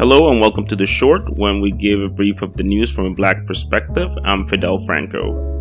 Hello and welcome to The Short, when we give a brief of the news from a black perspective. I'm Fidel Franco.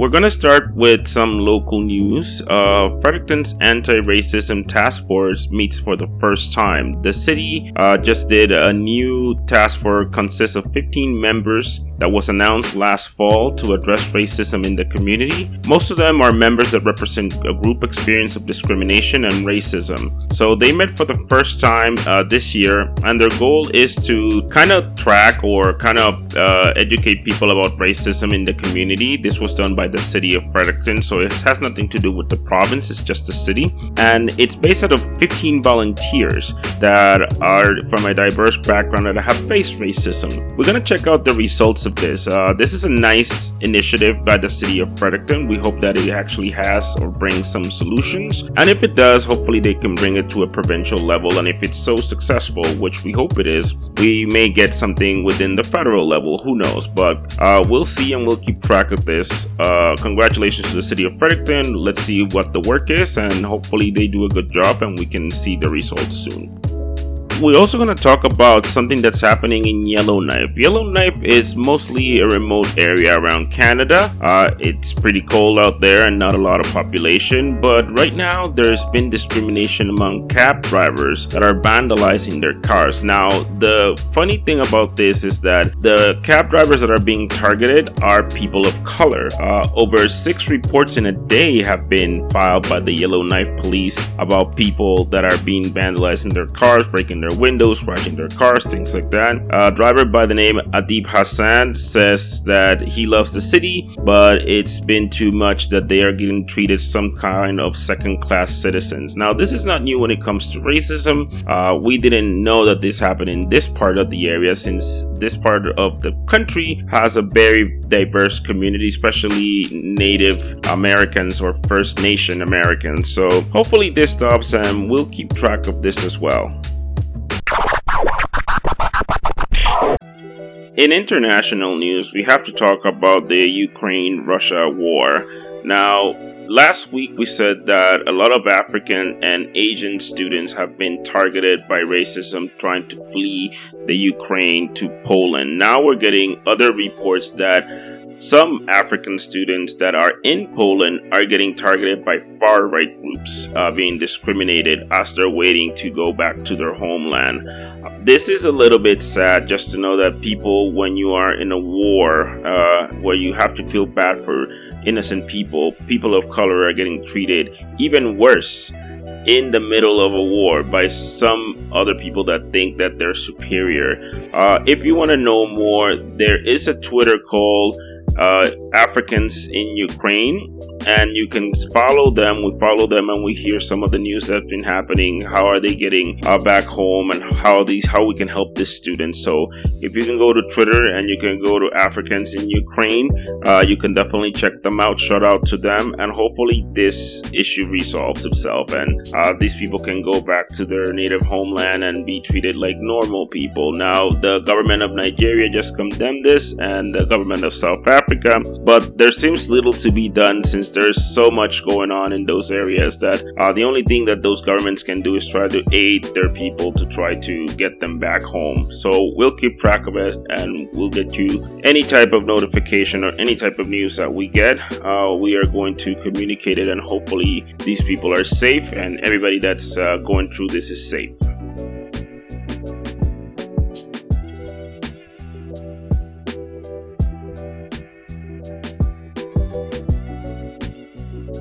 We're going to start with some local news. Uh, Fredericton's anti racism task force meets for the first time. The city uh, just did a new task force, consists of 15 members that was announced last fall to address racism in the community. Most of them are members that represent a group experience of discrimination and racism. So they met for the first time uh, this year, and their goal is to kind of track or kind of uh, educate people about racism in the community. This was done by the city of Fredericton, so it has nothing to do with the province, it's just the city. And it's based out of 15 volunteers that are from a diverse background that have faced racism. We're going to check out the results of this. Uh, this is a nice initiative by the city of Fredericton. We hope that it actually has or brings some solutions. And if it does, hopefully they can bring it to a provincial level. And if it's so successful, which we hope it is, we may get something within the federal level. Who knows? But uh, we'll see and we'll keep track of this. Uh, uh, congratulations to the city of Fredericton. Let's see what the work is, and hopefully, they do a good job and we can see the results soon we're also going to talk about something that's happening in Yellowknife. Yellowknife is mostly a remote area around Canada. Uh, it's pretty cold out there and not a lot of population, but right now there's been discrimination among cab drivers that are vandalizing their cars. Now, the funny thing about this is that the cab drivers that are being targeted are people of color. Uh, over six reports in a day have been filed by the Yellowknife police about people that are being vandalizing their cars, breaking their their windows, scratching their cars, things like that. A driver by the name Adib Hassan says that he loves the city, but it's been too much that they are getting treated some kind of second class citizens. Now, this is not new when it comes to racism. Uh, we didn't know that this happened in this part of the area since this part of the country has a very diverse community, especially Native Americans or First Nation Americans. So hopefully this stops and we'll keep track of this as well. In international news, we have to talk about the Ukraine Russia war. Now, last week we said that a lot of African and Asian students have been targeted by racism trying to flee the Ukraine to Poland. Now we're getting other reports that some African students that are in Poland are getting targeted by far right groups, uh, being discriminated as they're waiting to go back to their homeland. This is a little bit sad just to know that people, when you are in a war uh, where you have to feel bad for innocent people, people of color are getting treated even worse in the middle of a war by some other people that think that they're superior. Uh, if you want to know more, there is a Twitter called uh, Africans in Ukraine, and you can follow them. We follow them, and we hear some of the news that's been happening. How are they getting uh, back home, and how these how we can help this student. So, if you can go to Twitter and you can go to Africans in Ukraine, uh, you can definitely check them out. Shout out to them, and hopefully this issue resolves itself, and uh, these people can go back to their native homeland and be treated like normal people. Now, the government of Nigeria just condemned this, and the government of South Africa but there seems little to be done since there's so much going on in those areas that uh, the only thing that those governments can do is try to aid their people to try to get them back home. So we'll keep track of it and we'll get you any type of notification or any type of news that we get. Uh, we are going to communicate it and hopefully these people are safe and everybody that's uh, going through this is safe.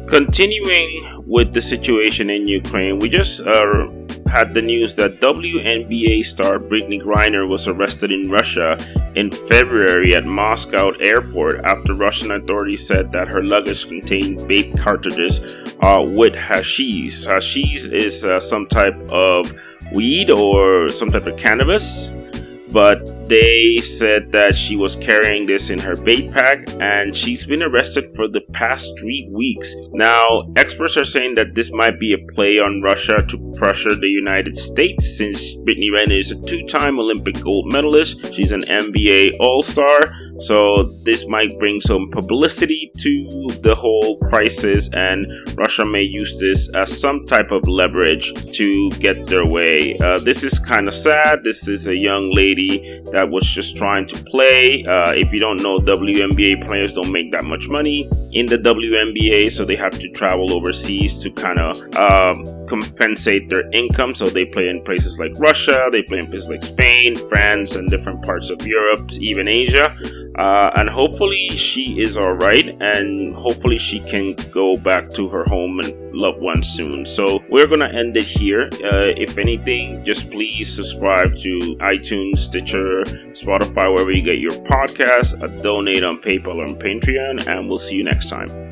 Continuing with the situation in Ukraine, we just uh, had the news that WNBA star Brittney Griner was arrested in Russia in February at Moscow airport after Russian authorities said that her luggage contained vape cartridges uh, with hashish. Hashish is uh, some type of weed or some type of cannabis but they said that she was carrying this in her bait pack and she's been arrested for the past three weeks. Now, experts are saying that this might be a play on Russia to pressure the United States since Brittney Griner is a two time Olympic gold medalist. She's an NBA All Star. So this might bring some publicity to the whole crisis, and Russia may use this as some type of leverage to get their way. Uh, this is kind of sad. This is a young lady that was just trying to play. Uh, if you don't know, WNBA players don't make that much money in the WNBA, so they have to travel overseas to kind of um, compensate their income. So they play in places like Russia, they play in places like Spain, France, and different parts of Europe, even Asia. Uh, and hopefully she is all right, and hopefully she can go back to her home and loved ones soon. So we're gonna end it here. Uh, if anything, just please subscribe to iTunes, Stitcher, Spotify, wherever you get your podcasts. Uh, donate on PayPal or on Patreon, and we'll see you next time.